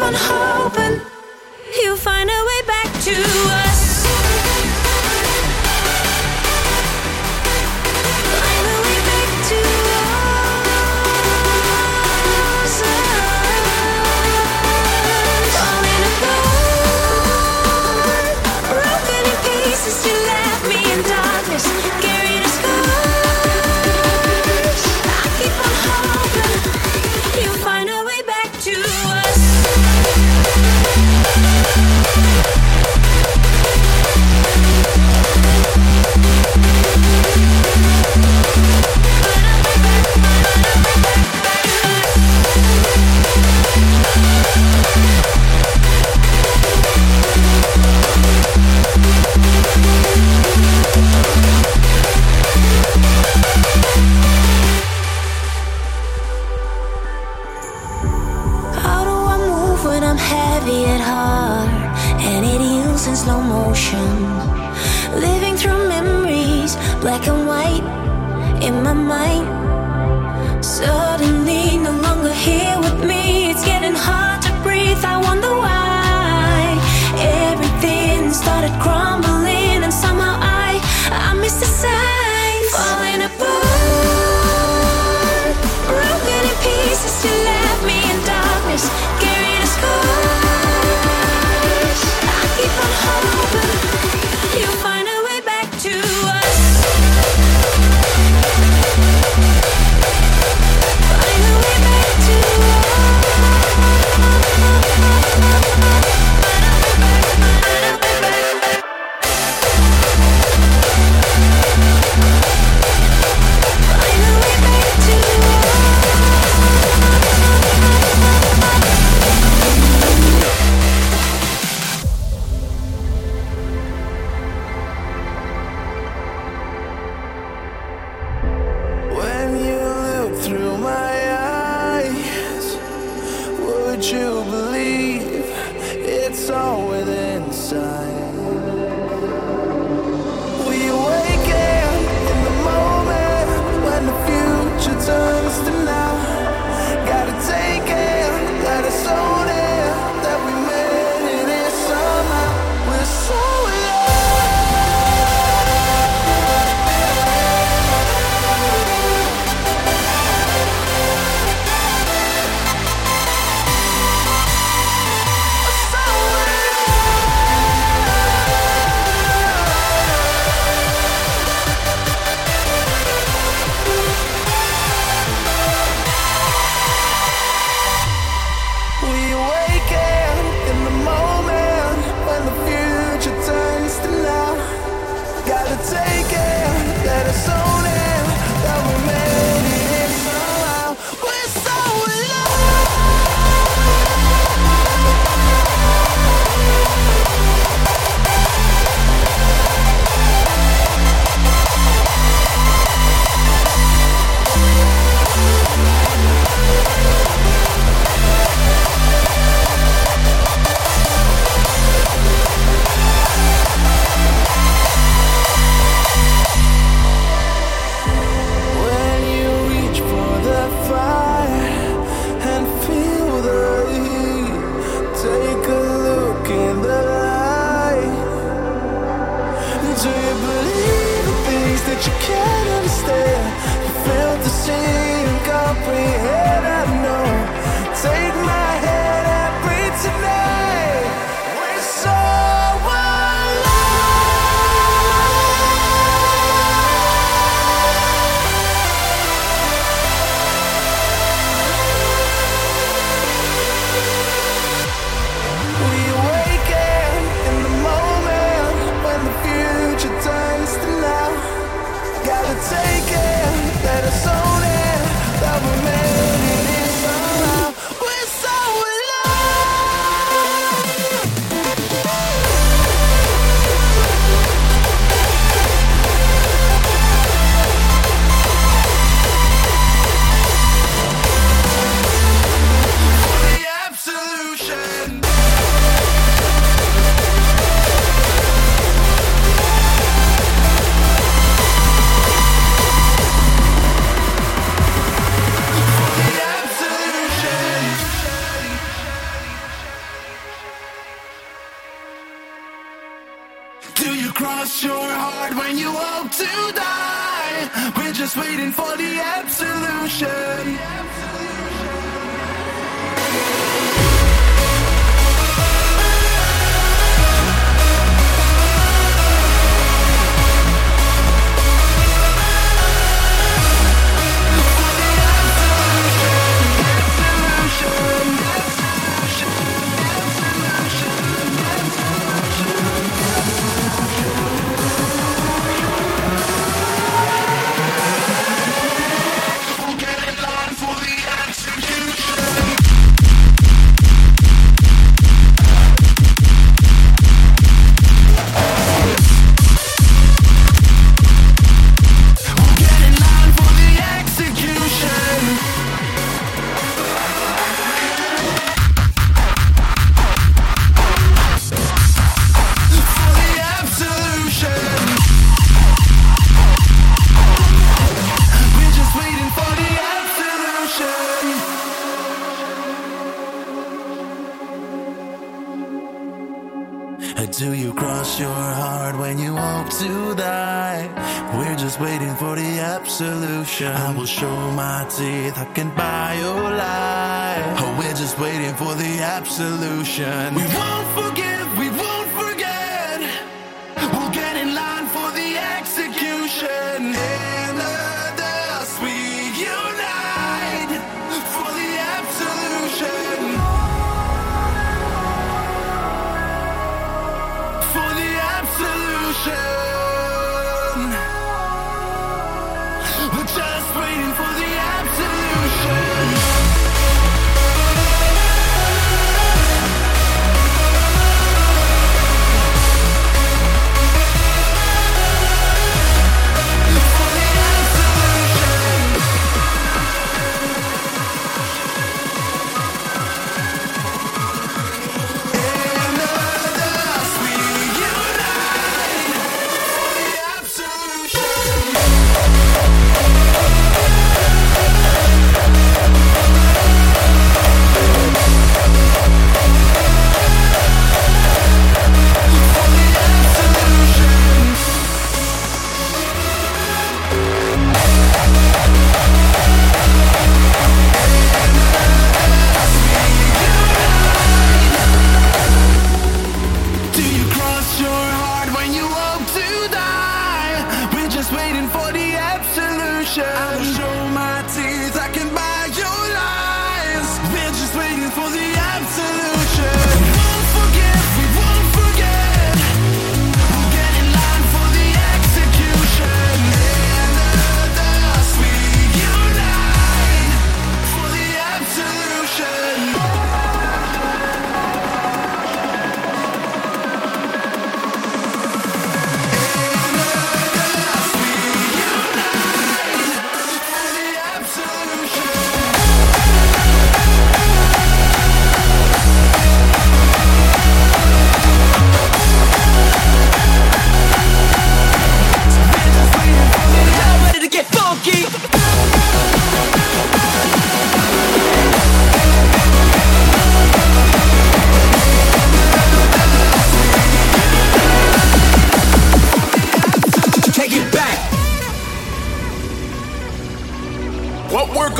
keep on hoping you find a way back to us.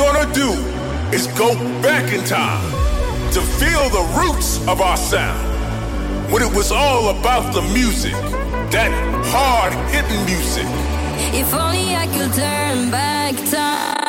gonna do is go back in time to feel the roots of our sound. When it was all about the music, that hard hitting music. If only I could turn back time.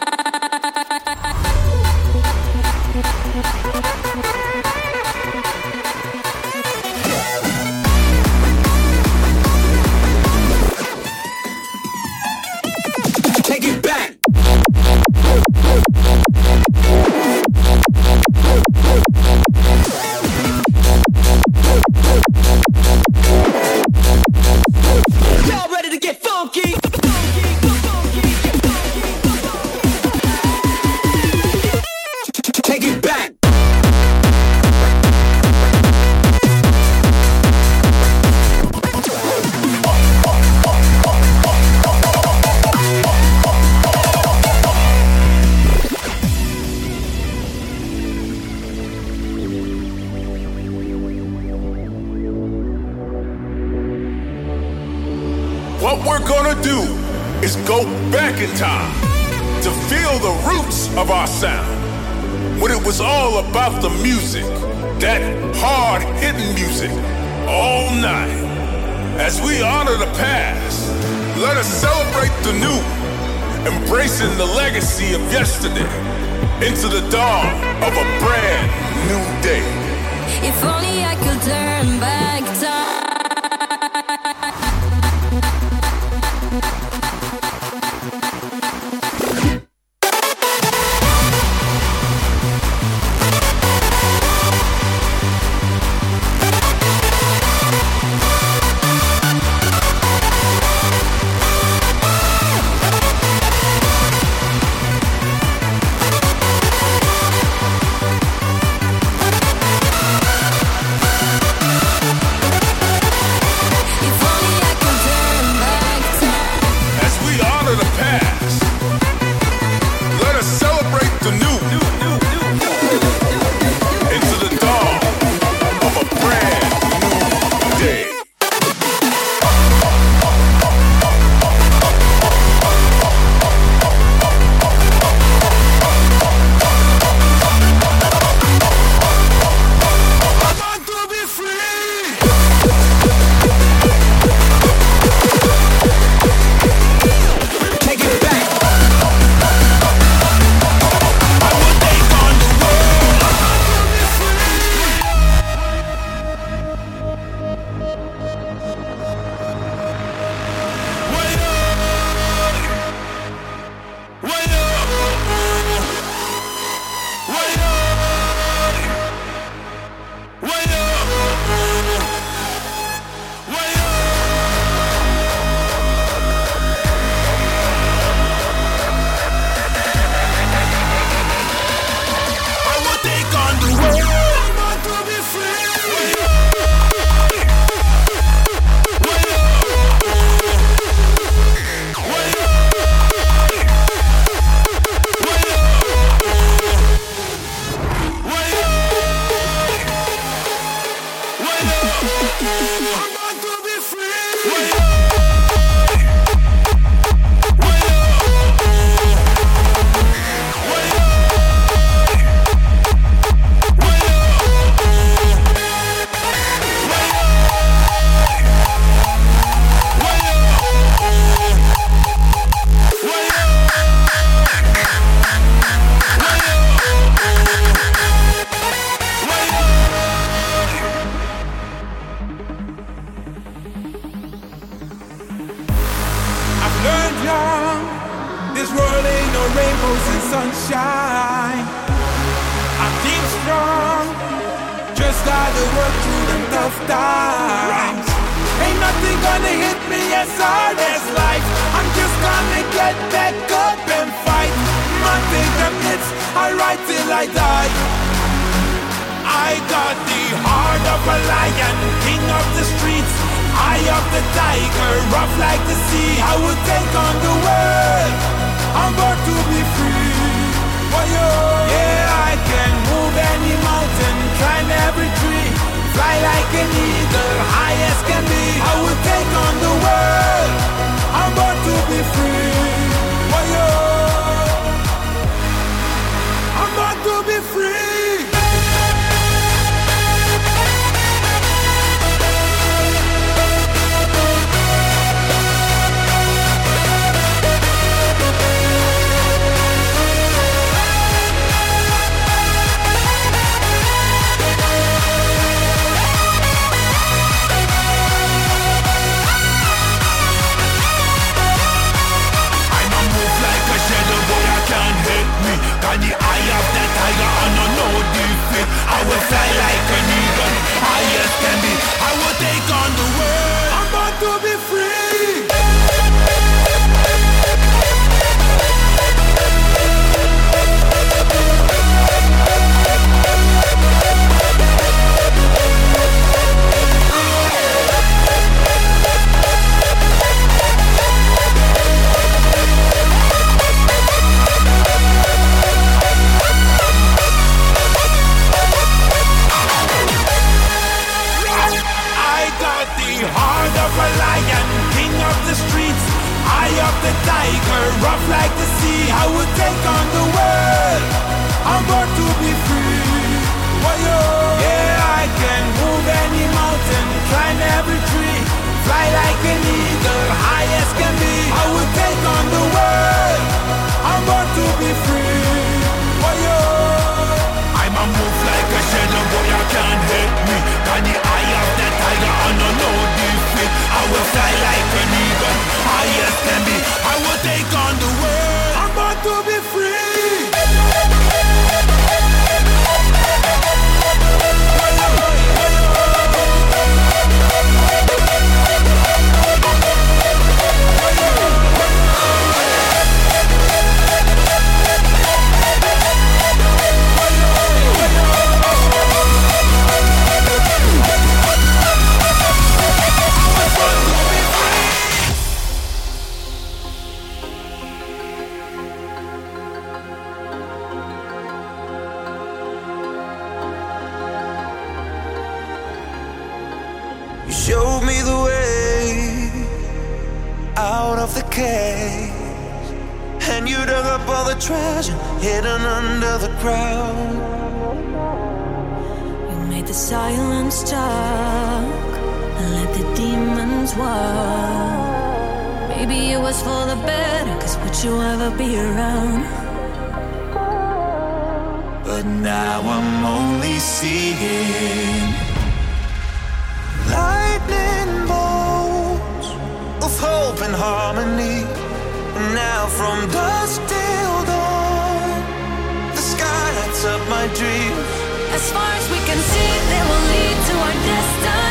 Showed me the way out of the cave. And you dug up all the treasure hidden under the ground. You made the silence talk and let the demons walk. Maybe it was for the better, cause would you ever be around? But now I'm only seeing hope and harmony. Now from dusk till dawn, the sky lights up my dreams. As far as we can see, they will lead to our destiny.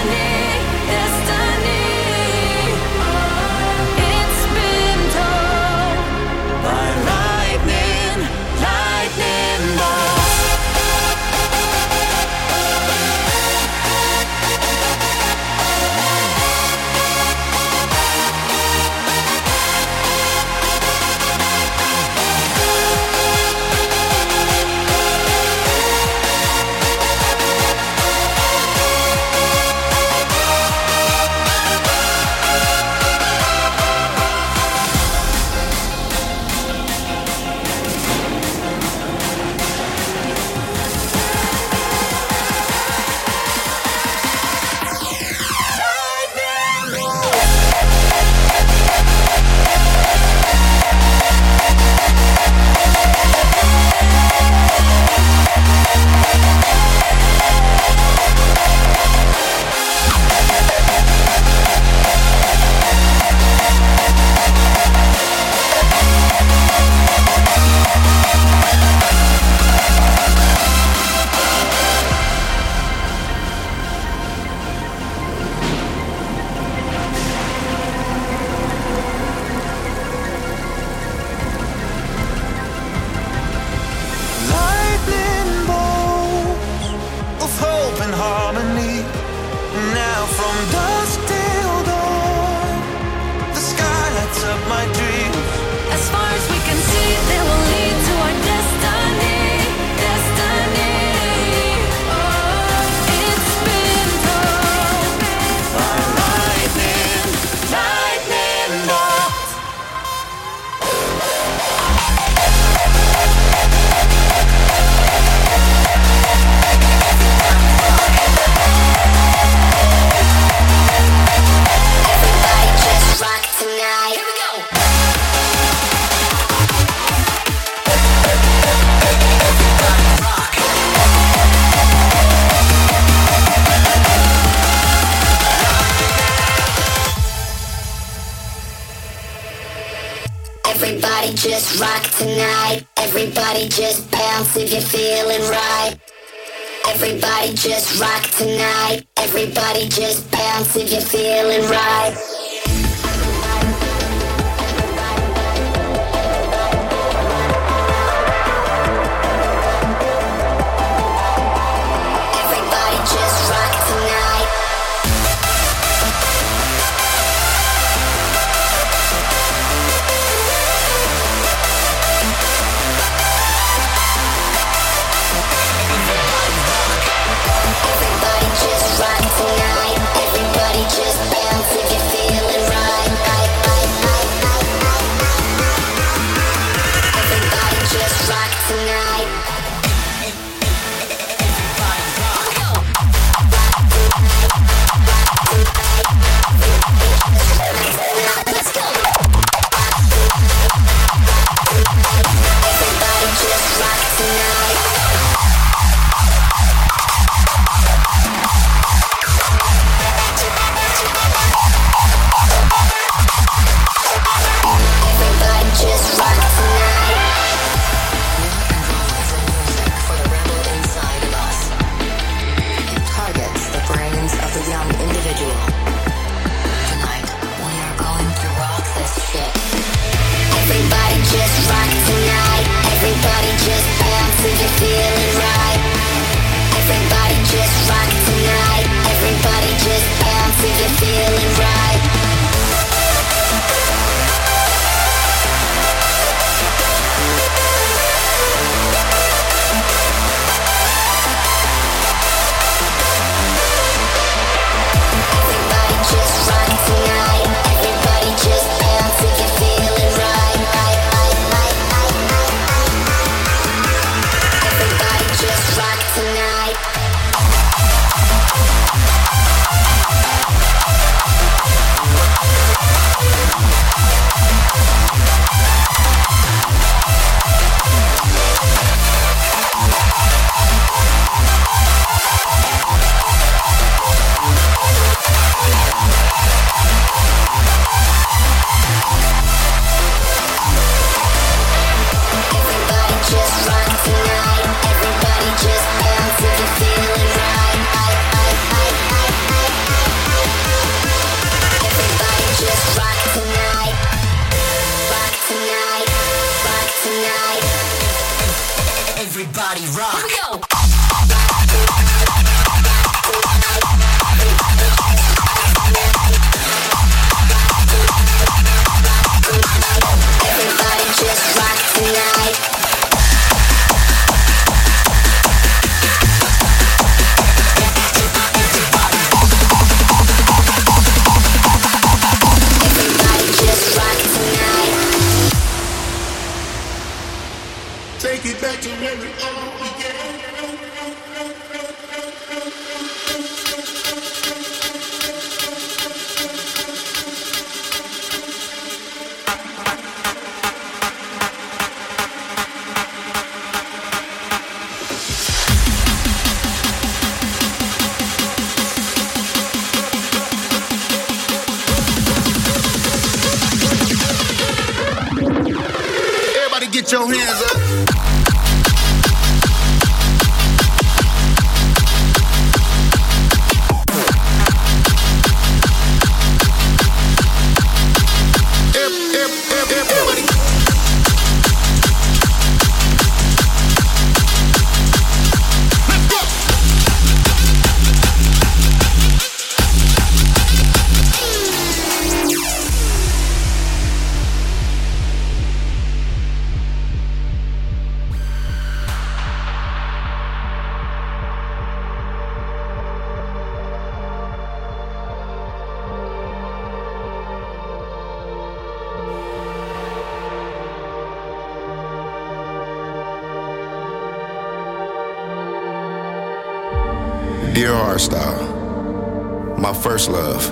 Hardstyle, my first love,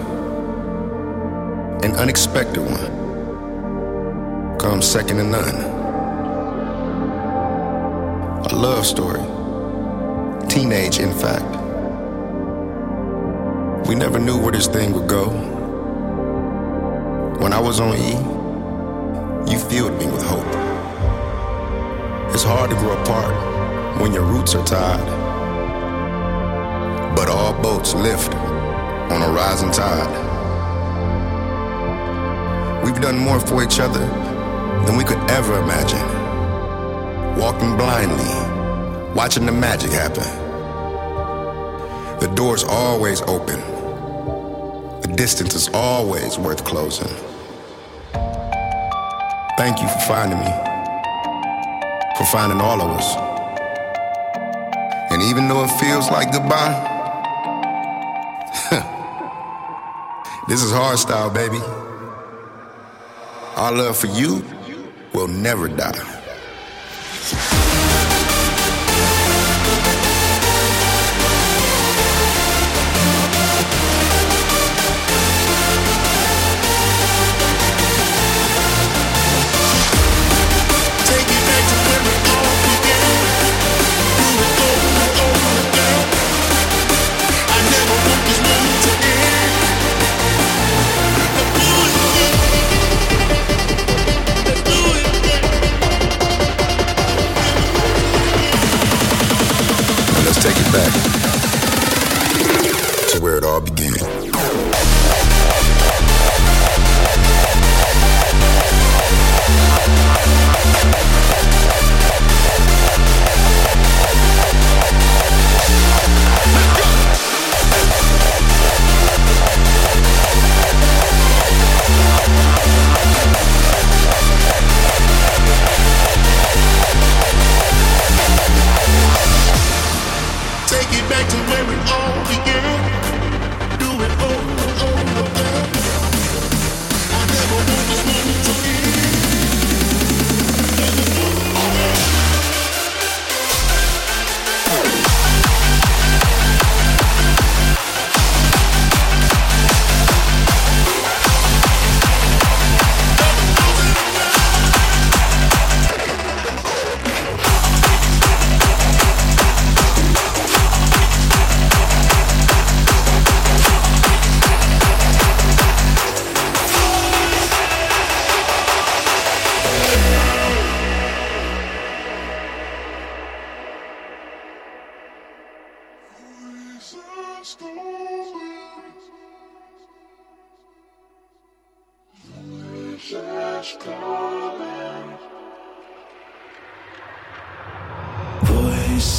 an unexpected one, comes second to none. A love story, teenage in fact. We never knew where this thing would go. When I was on E, you filled me with hope. It's hard to grow apart when your roots are tied. Boats lift on a rising tide. We've done more for each other than we could ever imagine. Walking blindly, watching the magic happen. The door's always open. The distance is always worth closing. Thank you for finding me, for finding all of us. And even though it feels like goodbye, this is hard style, baby. Our love for you will never die.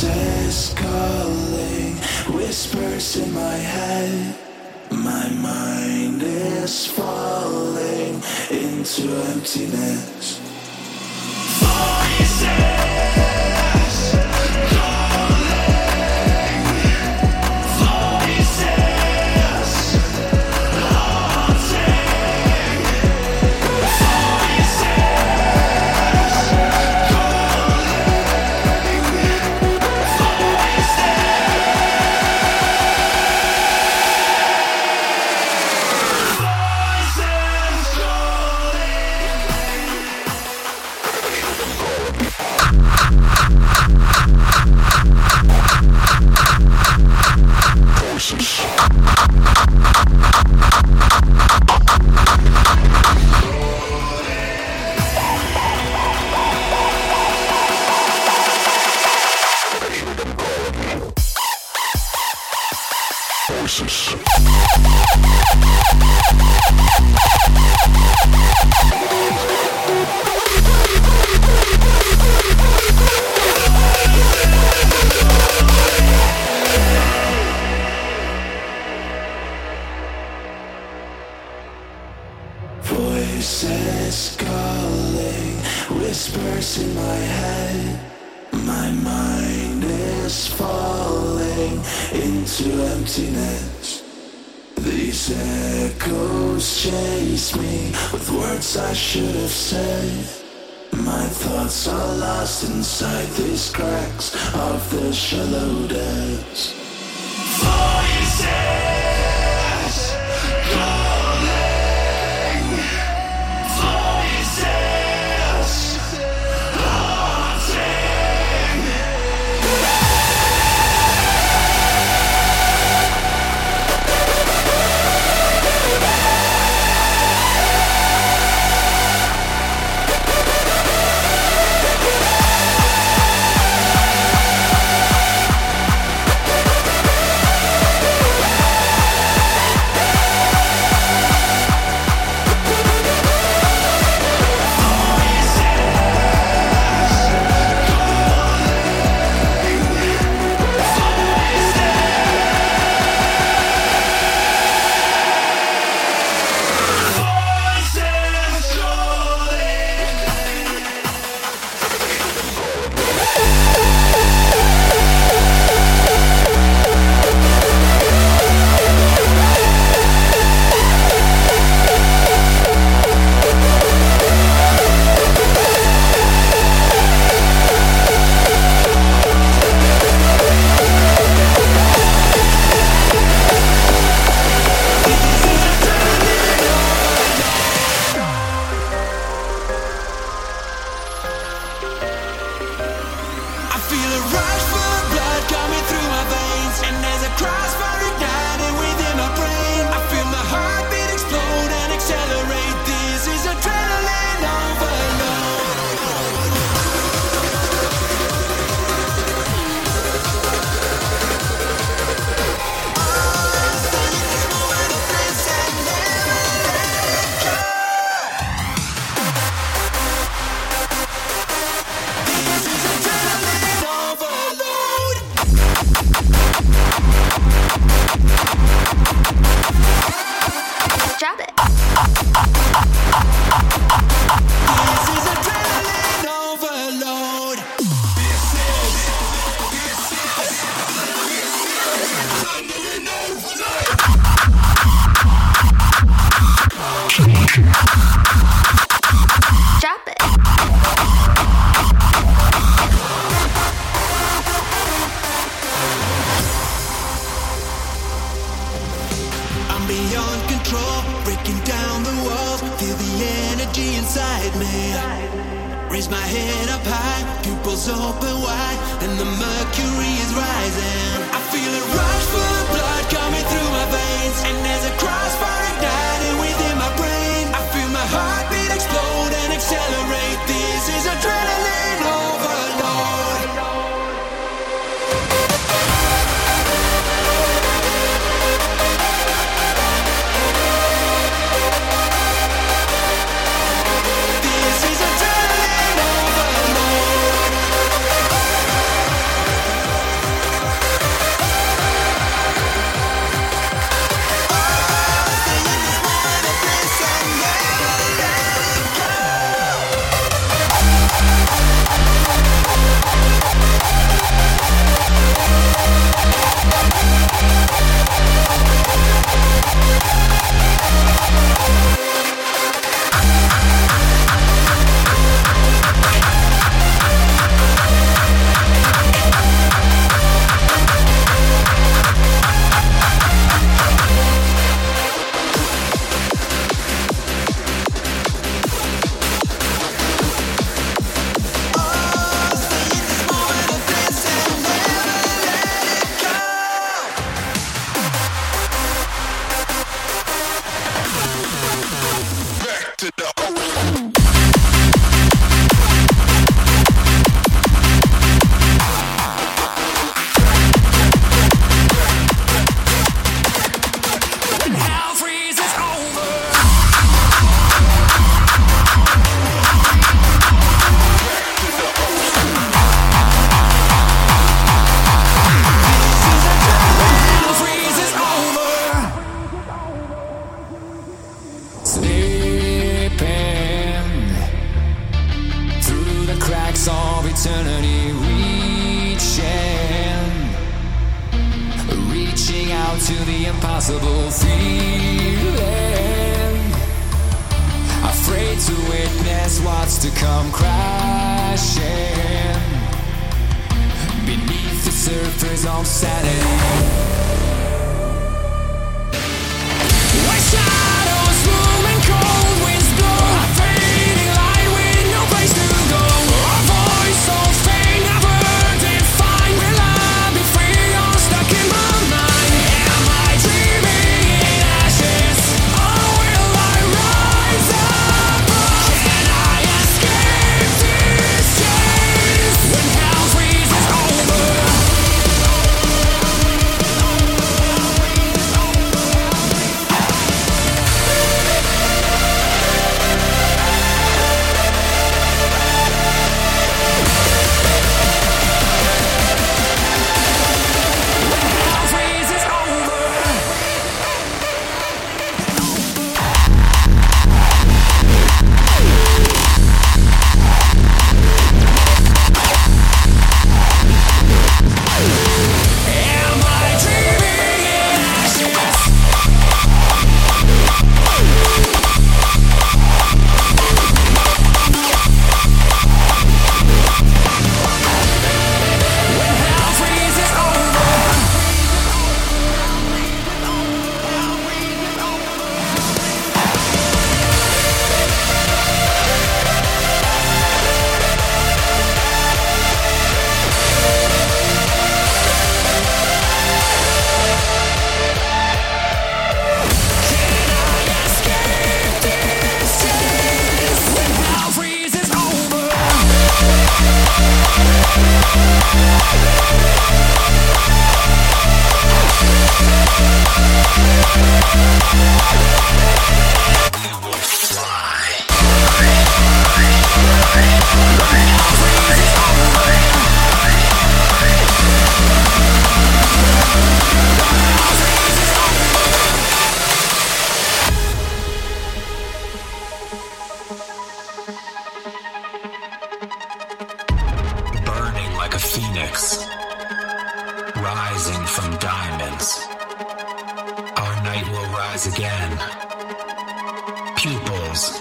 voices calling, whispers in my head. My mind is falling into emptiness. Voices.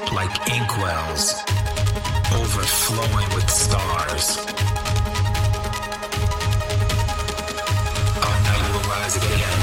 From diamonds. Our night will rise again.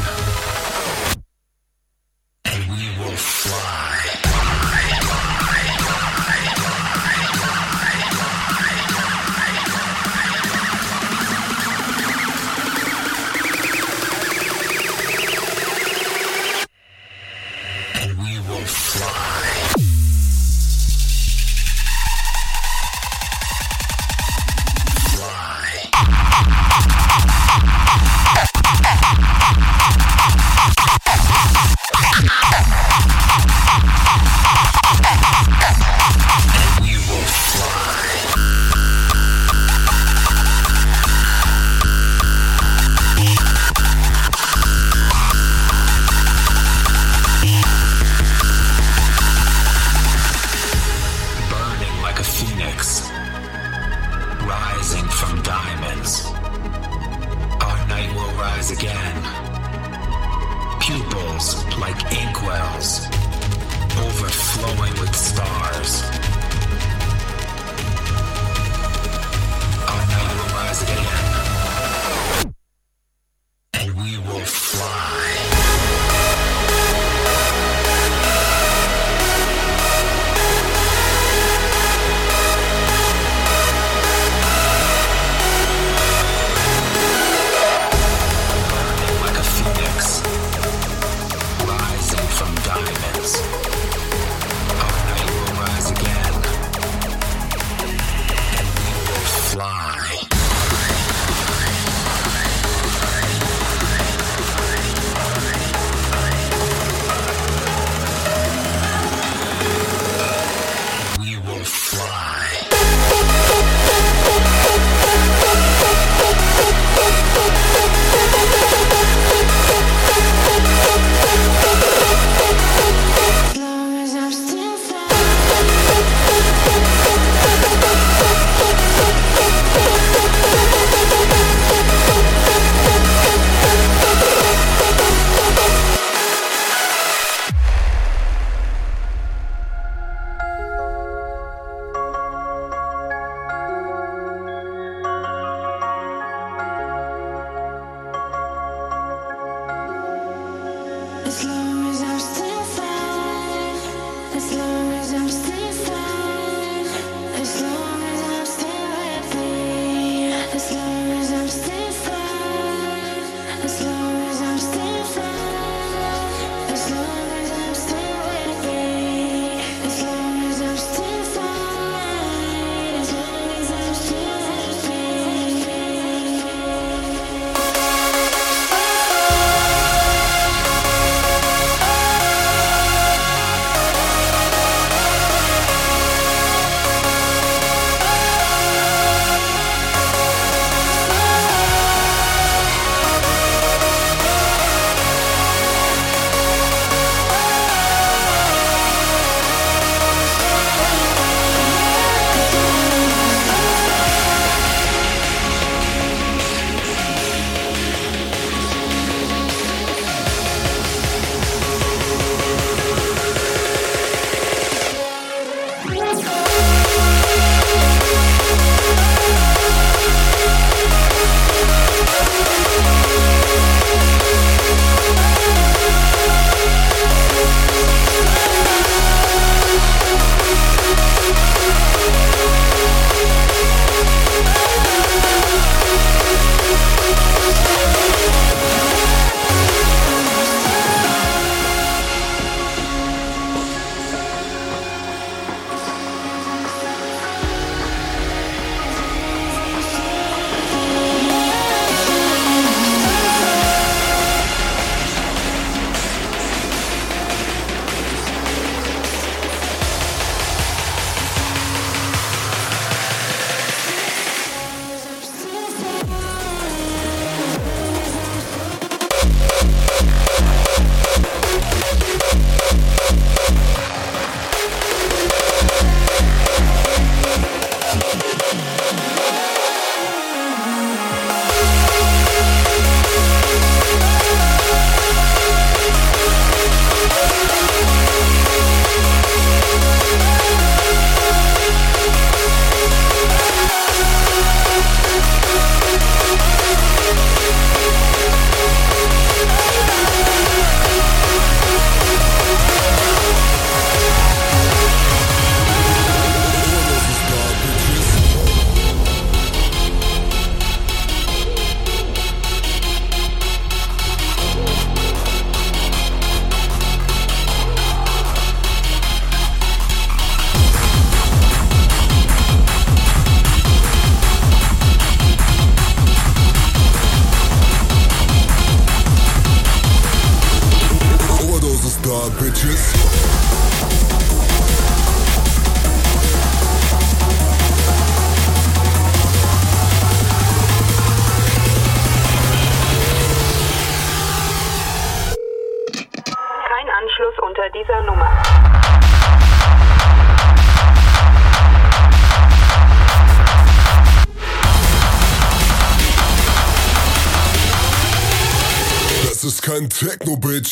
no bitch.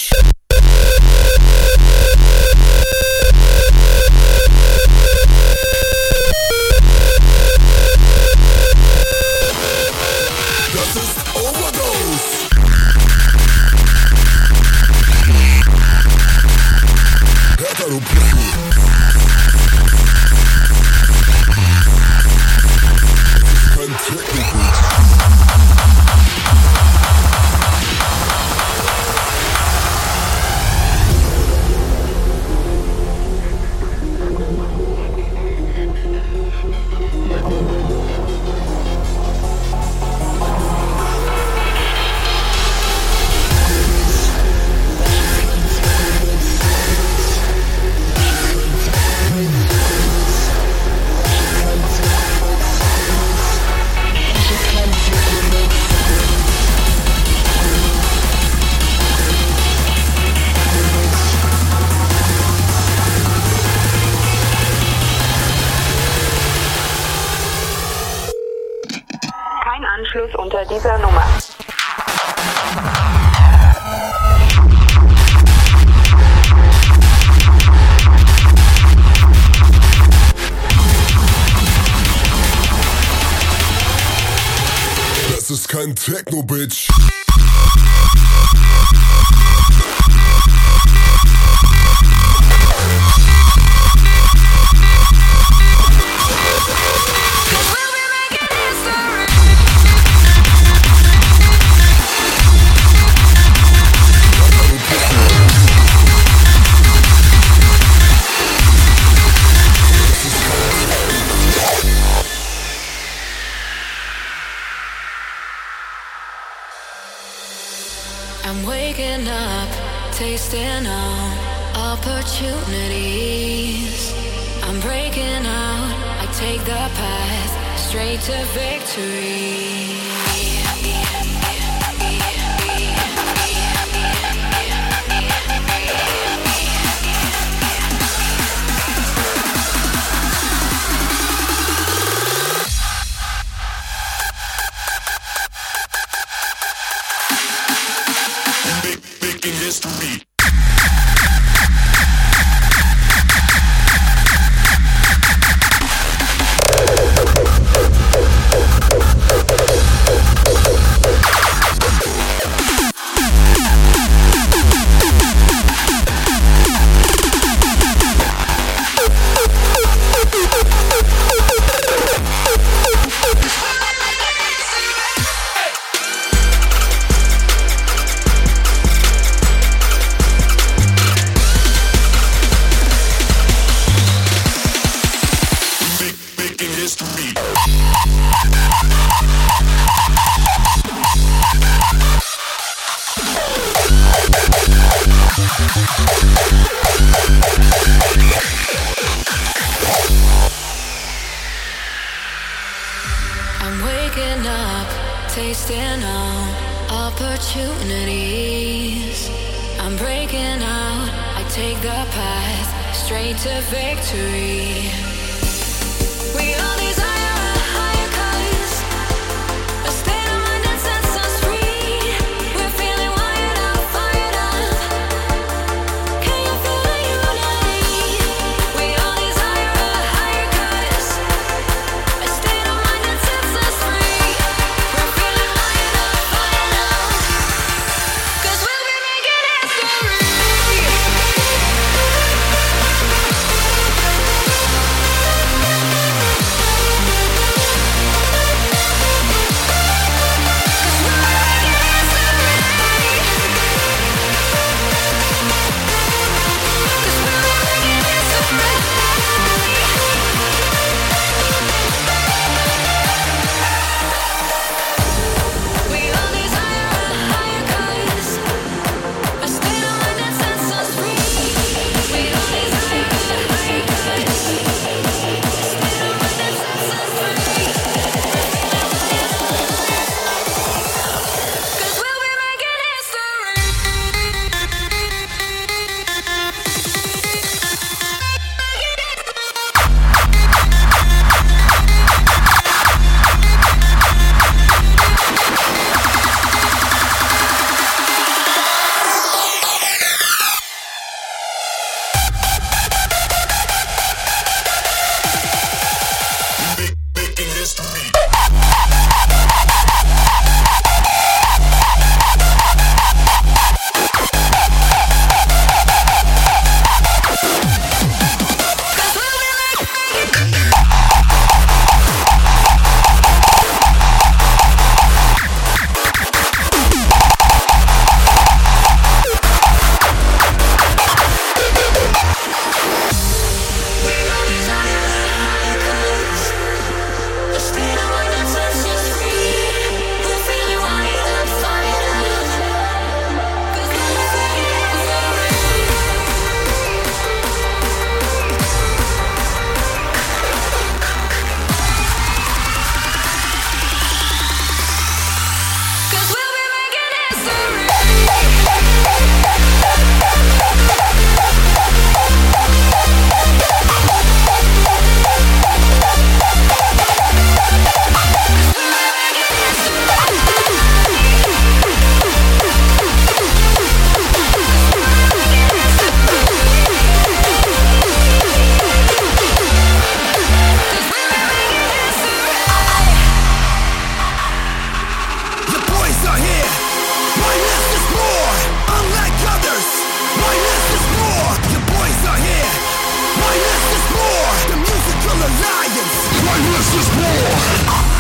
Anschluss unter dieser Nummer. Das ist kein Techno, Bitch. wasting on opportunities. I'm breaking out, I take the path straight to victory. endless is war.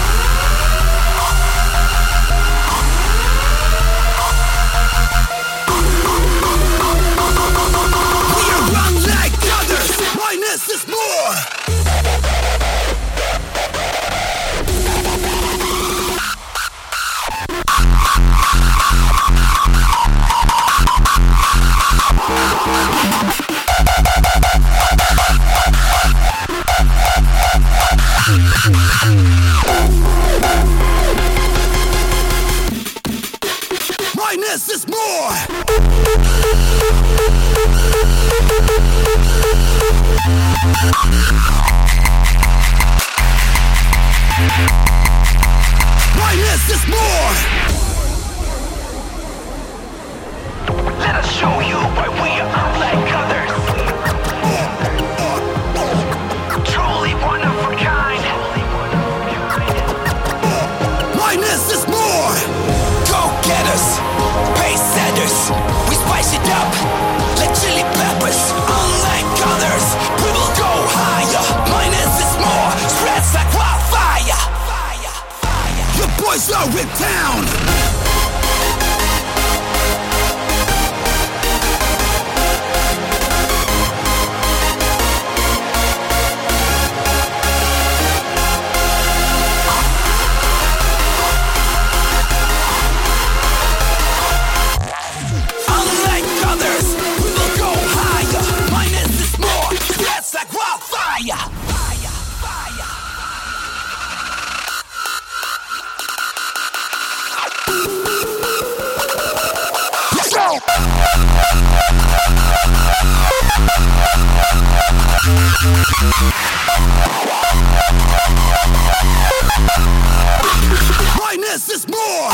Rightness is more.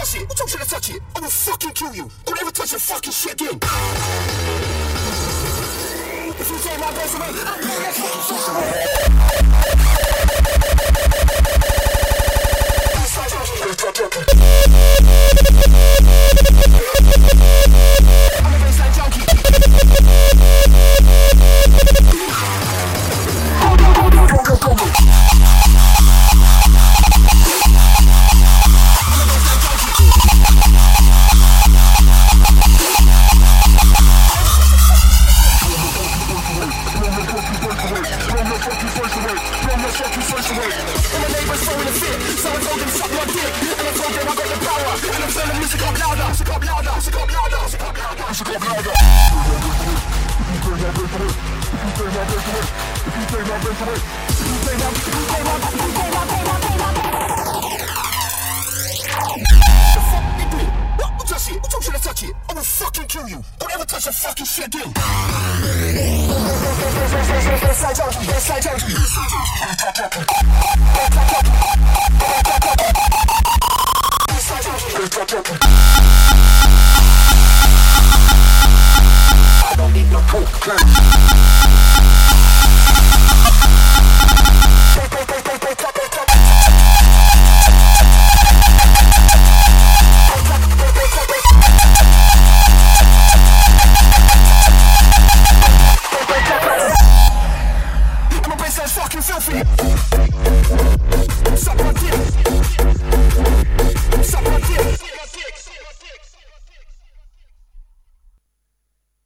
Touch it. Don't touch it. Touch it. I will fucking kill you. Don't ever touch your fucking shit again. If you take my breath away, I'm gonna fucking away. I'm a bassline junkie. And suck my dick. And I told them I got the power, and I'm turning music up louder, music up louder, music up louder, music up louder, music up louder. The fuck you do? What? Touch it. Don't try to touch it. I will fucking kill you touch a fucking shit, dude. I don't need no coke,